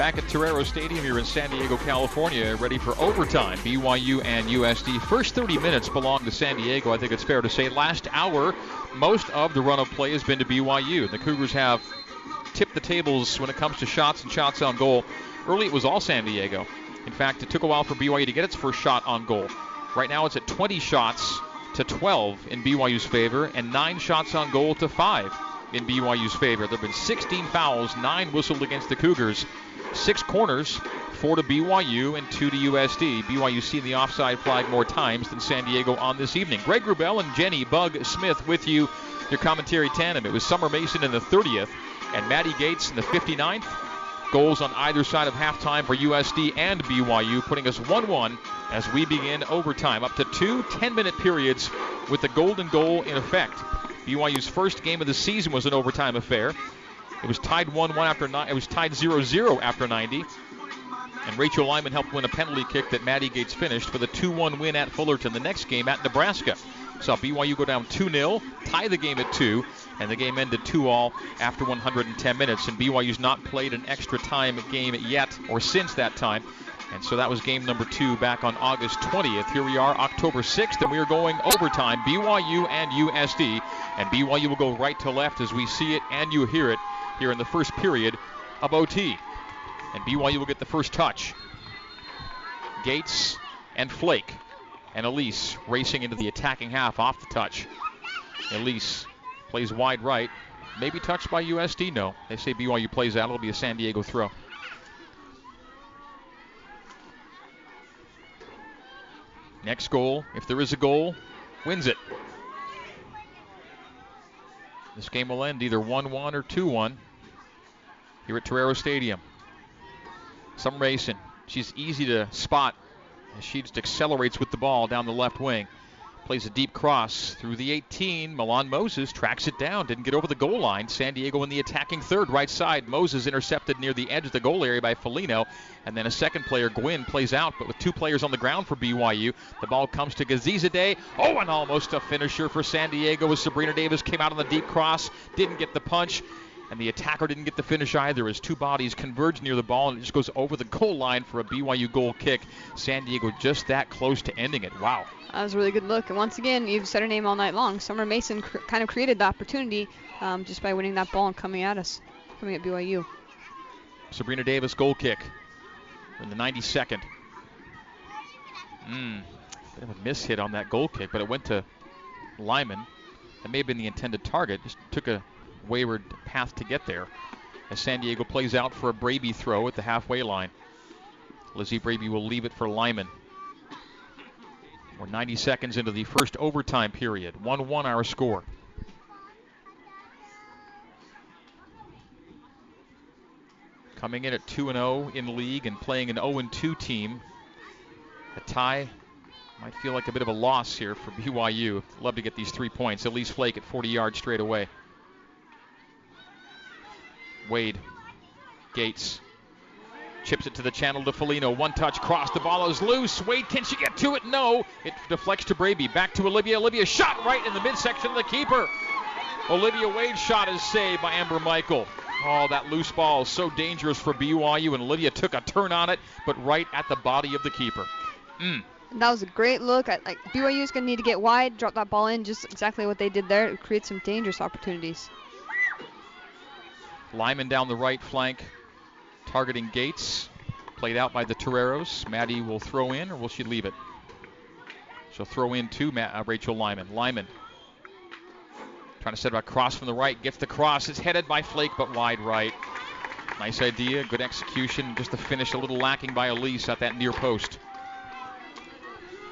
Back at Torero Stadium here in San Diego, California, ready for overtime. BYU and USD. First 30 minutes belong to San Diego, I think it's fair to say. Last hour, most of the run of play has been to BYU. The Cougars have tipped the tables when it comes to shots and shots on goal. Early it was all San Diego. In fact, it took a while for BYU to get its first shot on goal. Right now it's at 20 shots to 12 in BYU's favor and 9 shots on goal to 5 in BYU's favor. There have been 16 fouls, 9 whistled against the Cougars six corners, four to BYU and two to USD. BYU seen the offside flag more times than San Diego on this evening. Greg Wrubell and Jenny Bug Smith with you, your commentary tandem. It was Summer Mason in the 30th and Maddie Gates in the 59th. Goals on either side of halftime for USD and BYU, putting us 1 1 as we begin overtime. Up to two 10 minute periods with the golden goal in effect. BYU's first game of the season was an overtime affair. It was tied 1-1 after nine. It was tied 0-0 after 90. And Rachel Lyman helped win a penalty kick that Maddie Gates finished for the 2-1 win at Fullerton. The next game at Nebraska saw BYU go down 2-0, tie the game at two, and the game ended 2-all after 110 minutes. And BYU's not played an extra time game yet or since that time. And so that was game number two back on August 20th. Here we are, October 6th, and we are going overtime. BYU and USD. And BYU will go right to left as we see it and you hear it here in the first period of OT. And BYU will get the first touch. Gates and Flake and Elise racing into the attacking half off the touch. Elise plays wide right. Maybe touched by USD? No. They say BYU plays that. It'll be a San Diego throw. Next goal, if there is a goal, wins it. This game will end either 1 1 or 2 1 here at Torero Stadium. Some racing. she's easy to spot as she just accelerates with the ball down the left wing. Plays a deep cross through the 18. Milan Moses tracks it down. Didn't get over the goal line. San Diego in the attacking third, right side. Moses intercepted near the edge of the goal area by Felino. And then a second player, Gwynn, plays out, but with two players on the ground for BYU. The ball comes to Gazizade. Oh, and almost a finisher for San Diego as Sabrina Davis came out on the deep cross. Didn't get the punch and the attacker didn't get the finish either as two bodies converge near the ball and it just goes over the goal line for a BYU goal kick. San Diego just that close to ending it. Wow. That was a really good look. And once again, you've said her name all night long. Summer Mason cr- kind of created the opportunity um, just by winning that ball and coming at us, coming at BYU. Sabrina Davis goal kick in the 92nd. Mm, bit of a miss hit on that goal kick, but it went to Lyman. That may have been the intended target. Just took a wayward path to get there as San Diego plays out for a Braby throw at the halfway line. Lizzie Braby will leave it for Lyman. We're 90 seconds into the first overtime period. 1 1 our score. Coming in at 2 0 in league and playing an 0 2 team. A tie might feel like a bit of a loss here for BYU. Love to get these three points. Elise Flake at 40 yards straight away. Wade. Gates. Chips it to the channel to Felino. One touch cross. The ball is loose. Wade, can she get to it? No. It deflects to Braby. Back to Olivia. Olivia shot right in the midsection of the keeper. Olivia Wade's shot is saved by Amber Michael. Oh, that loose ball is so dangerous for BYU, and Olivia took a turn on it, but right at the body of the keeper. Mm. That was a great look. I, like BYU is going to need to get wide, drop that ball in, just exactly what they did there. To create some dangerous opportunities. Lyman down the right flank, targeting Gates. Played out by the Toreros. Maddie will throw in, or will she leave it? She'll throw in to Ma- uh, Rachel Lyman. Lyman trying to set up a cross from the right. Gets the cross. It's headed by Flake, but wide right. Nice idea. Good execution. Just the finish a little lacking by Elise at that near post.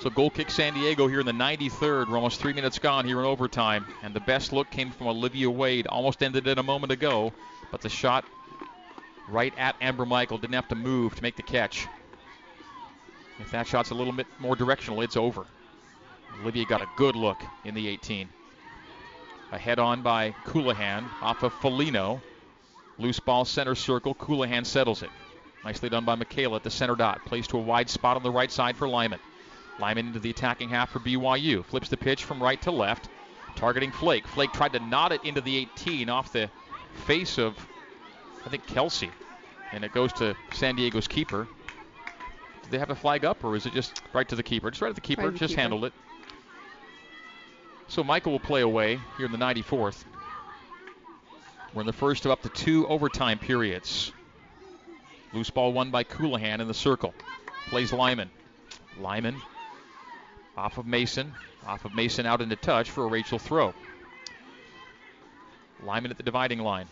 So goal kick San Diego here in the 93rd. We're almost three minutes gone here in overtime. And the best look came from Olivia Wade. Almost ended it a moment ago. But the shot right at Amber Michael didn't have to move to make the catch. If that shot's a little bit more directional, it's over. Olivia got a good look in the 18. A head on by Colohan off of Felino. Loose ball center circle. Colohan settles it. Nicely done by Michaela at the center dot. Plays to a wide spot on the right side for Lyman. Lyman into the attacking half for BYU. Flips the pitch from right to left. Targeting Flake. Flake tried to knot it into the 18 off the face of, I think, Kelsey. And it goes to San Diego's keeper. Do they have a flag up, or is it just right to the keeper? Just right at the keeper. Right just keeper. handled it. So Michael will play away here in the 94th. We're in the first of up to two overtime periods. Loose ball won by Coulihan in the circle. Plays Lyman. Lyman off of Mason. Off of Mason out into touch for a Rachel throw. Lyman at the dividing line.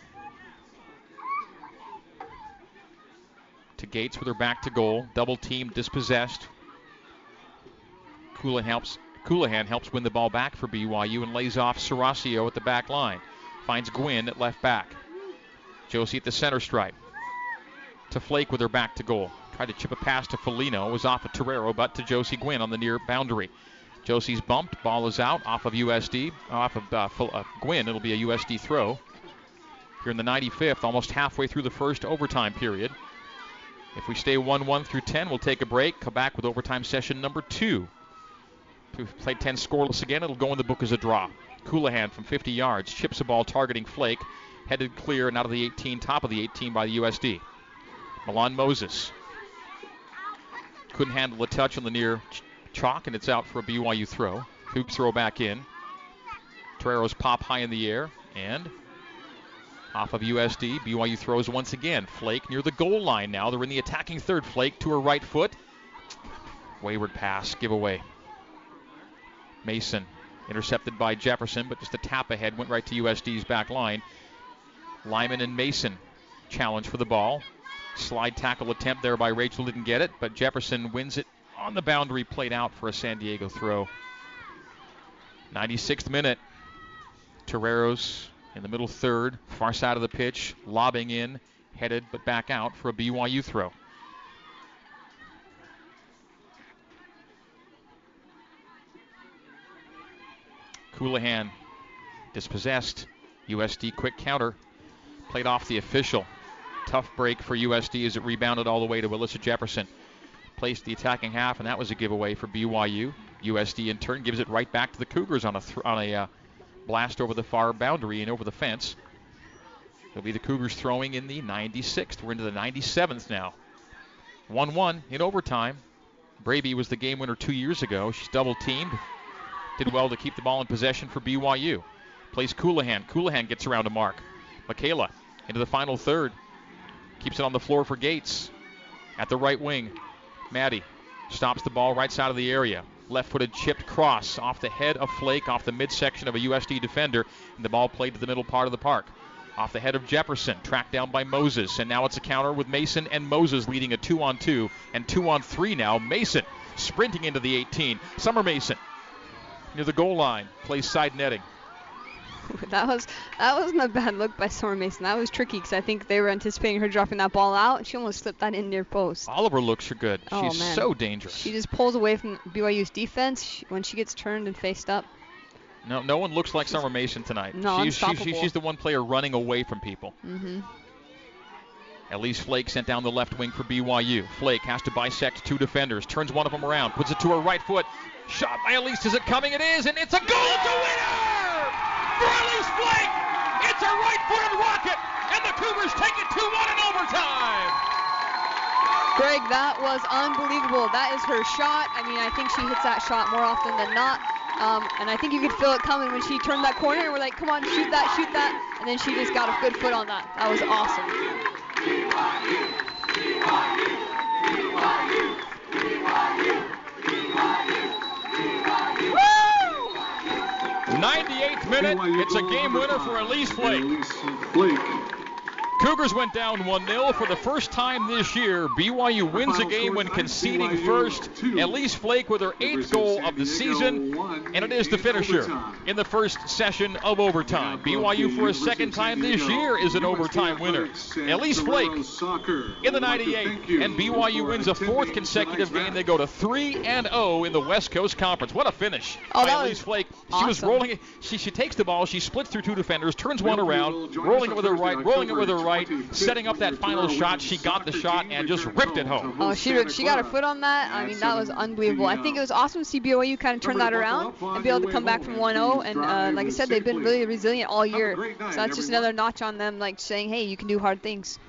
To Gates with her back to goal. Double team dispossessed. Coulihan helps, Coulihan helps win the ball back for BYU and lays off Serasio at the back line. Finds Gwynn at left back. Josie at the center stripe. To Flake with her back to goal. Tried to chip a pass to Felino. Was off of Torero, but to Josie Gwynn on the near boundary. Josie's bumped. Ball is out off of USD. Off of uh, Fel- uh, Gwynn. It'll be a USD throw. Here in the 95th, almost halfway through the first overtime period. If we stay 1 1 through 10, we'll take a break. Come back with overtime session number two. We've played 10 scoreless again, it'll go in the book as a draw. Coulihan from 50 yards chips a ball targeting Flake. Headed clear and out of the 18, top of the 18 by the USD. Milan Moses couldn't handle the touch on the near ch- chalk, and it's out for a BYU throw. Cougs throw back in. Torero's pop high in the air, and off of USD, BYU throws once again. Flake near the goal line now. They're in the attacking third. Flake to her right foot. Wayward pass, giveaway. Mason intercepted by Jefferson, but just a tap ahead went right to USD's back line. Lyman and Mason challenge for the ball. Slide tackle attempt there by Rachel didn't get it, but Jefferson wins it on the boundary, played out for a San Diego throw. 96th minute. Toreros in the middle third, far side of the pitch, lobbing in, headed but back out for a BYU throw. Coulihan dispossessed. USD quick counter. Played off the official. Tough break for USD as it rebounded all the way to Alyssa Jefferson. Placed the attacking half, and that was a giveaway for BYU. USD in turn gives it right back to the Cougars on a th- on a uh, blast over the far boundary and over the fence. It'll be the Cougars throwing in the 96th. We're into the 97th now. 1-1 in overtime. Braby was the game winner two years ago. She's double teamed. Did well to keep the ball in possession for BYU. Plays Coulihan. Coulihan gets around to mark. Michaela into the final third. Keeps it on the floor for Gates. At the right wing. Maddie stops the ball right side of the area. Left footed chipped cross off the head of Flake, off the midsection of a USD defender, and the ball played to the middle part of the park. Off the head of Jefferson, tracked down by Moses, and now it's a counter with Mason and Moses leading a two on two, and two on three now. Mason sprinting into the 18. Summer Mason near the goal line, plays side netting. that was that wasn't a bad look by Summer Mason. That was tricky because I think they were anticipating her dropping that ball out, she almost slipped that in near post. Oliver looks good. Oh, She's man. so dangerous. She just pulls away from BYU's defense she, when she gets turned and faced up. No, no one looks like Summer Mason tonight. No, she's, she's, she's, unstoppable. she's the one player running away from people. Mm-hmm. Elise Flake sent down the left wing for BYU. Flake has to bisect two defenders, turns one of them around, puts it to her right foot. Shot by Elise. Is it coming? It is, and it's a goal to winner for Elise Flake. It's a right-footed rocket, and the Cougars take it 2-1 in overtime. Greg, that was unbelievable. That is her shot. I mean, I think she hits that shot more often than not. Um, and I think you could feel it coming when she turned that corner and we're like, come on, shoot that, shoot that. And then she just got a good foot on that. That was awesome. 98th minute. It's a game winner for Elise Flake. Elise Flake. Cougars went down 1-0 for the first time this year. BYU wins a game when conceding first. Elise Flake with her eighth goal of the season, and it is the finisher in the first session of overtime. BYU for a second time this year is an overtime winner. Elise Flake in the would 98, and BYU wins a fourth consecutive game. They go to 3 and 0 in the West Coast Conference. What a finish Oh, by Elise was Flake. She was awesome. rolling. She she takes the ball. She splits through two defenders, turns one Well, we will around, rolling it with her right, rolling it with her October right, setting up that final shot. She got the shot and just ripped it home. Oh, she she got her foot on that. I mean, that was unbelievable. I think it was awesome to see BYU kind of turn that around buckle up on and be able to come back from 1-0. And uh, like I said, they've been really resilient all year. So that's just another notch on them, like saying, hey, you can do hard things.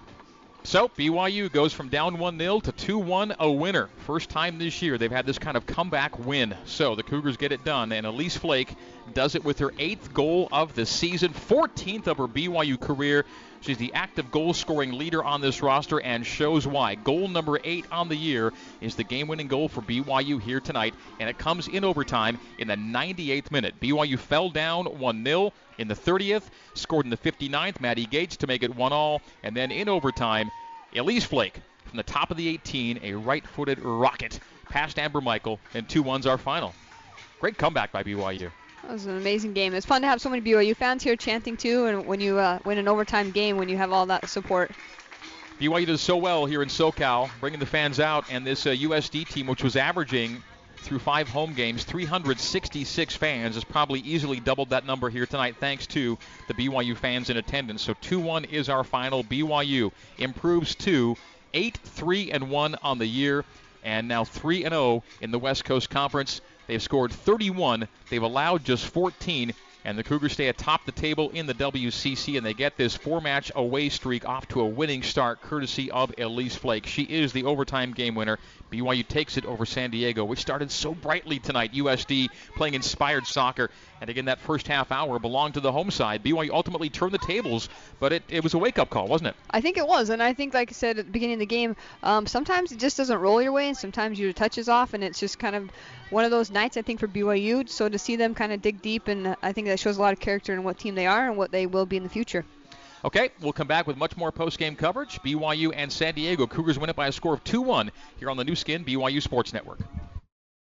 So BYU goes from down 1-0 to 2-1 a winner. First time this year they've had this kind of comeback win. So the Cougars get it done, and Elise Flake does it with her eighth goal of the season, 14th of her BYU career. She's the active goal scoring leader on this roster and shows why. Goal number eight on the year is the game winning goal for BYU here tonight, and it comes in overtime in the 98th minute. BYU fell down 1 0 in the 30th, scored in the 59th, Maddie Gates to make it 1 all, and then in overtime, Elise Flake from the top of the 18, a right footed rocket past Amber Michael, and 2 1's our final. Great comeback by BYU. That was an amazing game. It's fun to have so many BYU fans here chanting too, and when you uh, win an overtime game, when you have all that support. BYU does so well here in SoCal, bringing the fans out, and this uh, USD team, which was averaging through five home games, 366 fans, has probably easily doubled that number here tonight, thanks to the BYU fans in attendance. So 2-1 is our final. BYU improves to 8-3 and 1 on the year, and now 3 and 0 in the West Coast Conference. They've scored 31. They've allowed just 14. And the Cougars stay atop the table in the WCC, and they get this four-match away streak off to a winning start, courtesy of Elise Flake. She is the overtime game winner. BYU takes it over San Diego, which started so brightly tonight. USD playing inspired soccer, and again that first half hour belonged to the home side. BYU ultimately turned the tables, but it, it was a wake-up call, wasn't it? I think it was, and I think, like I said at the beginning of the game, um, sometimes it just doesn't roll your way, and sometimes your touch is off, and it's just kind of one of those nights I think for BYU. So to see them kind of dig deep, and I think that shows a lot of character in what team they are and what they will be in the future. Okay, we'll come back with much more post-game coverage. BYU and San Diego Cougars win it by a score of 2-1 here on the Nu Skin BYU Sports Network.